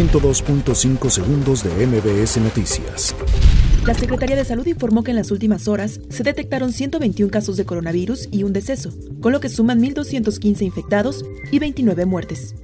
102.5 segundos de MBS Noticias. La Secretaría de Salud informó que en las últimas horas se detectaron 121 casos de coronavirus y un deceso, con lo que suman 1.215 infectados y 29 muertes.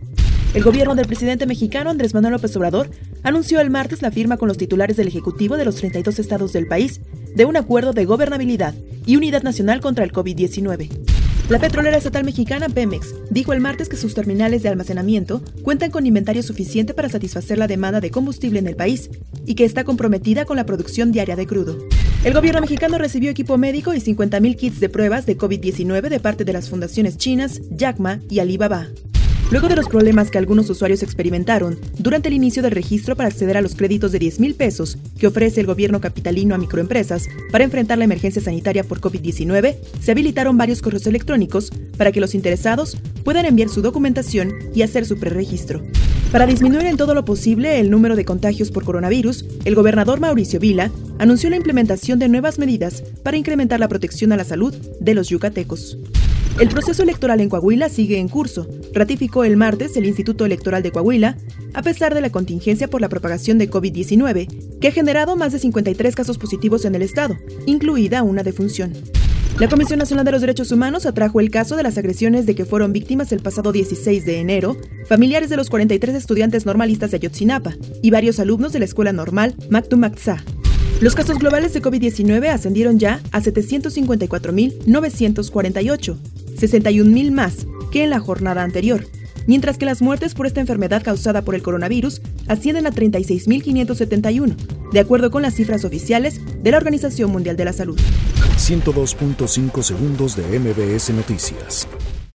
El gobierno del presidente mexicano Andrés Manuel López Obrador anunció el martes la firma con los titulares del Ejecutivo de los 32 estados del país de un acuerdo de gobernabilidad y unidad nacional contra el COVID-19. La petrolera estatal mexicana Pemex dijo el martes que sus terminales de almacenamiento cuentan con inventario suficiente para satisfacer la demanda de combustible en el país y que está comprometida con la producción diaria de crudo. El gobierno mexicano recibió equipo médico y 50.000 kits de pruebas de COVID-19 de parte de las fundaciones chinas, Jackma y Alibaba. Luego de los problemas que algunos usuarios experimentaron durante el inicio del registro para acceder a los créditos de 10 mil pesos que ofrece el gobierno capitalino a microempresas para enfrentar la emergencia sanitaria por COVID-19, se habilitaron varios correos electrónicos para que los interesados puedan enviar su documentación y hacer su preregistro. Para disminuir en todo lo posible el número de contagios por coronavirus, el gobernador Mauricio Vila anunció la implementación de nuevas medidas para incrementar la protección a la salud de los yucatecos. El proceso electoral en Coahuila sigue en curso, ratificó el martes el Instituto Electoral de Coahuila, a pesar de la contingencia por la propagación de COVID-19, que ha generado más de 53 casos positivos en el estado, incluida una defunción. La Comisión Nacional de los Derechos Humanos atrajo el caso de las agresiones de que fueron víctimas el pasado 16 de enero familiares de los 43 estudiantes normalistas de Ayotzinapa y varios alumnos de la Escuela Normal Maktumaktsa. Los casos globales de COVID-19 ascendieron ya a 754.948, 61.000 más que en la jornada anterior, mientras que las muertes por esta enfermedad causada por el coronavirus ascienden a 36.571, de acuerdo con las cifras oficiales de la Organización Mundial de la Salud. 102.5 segundos de MBS Noticias.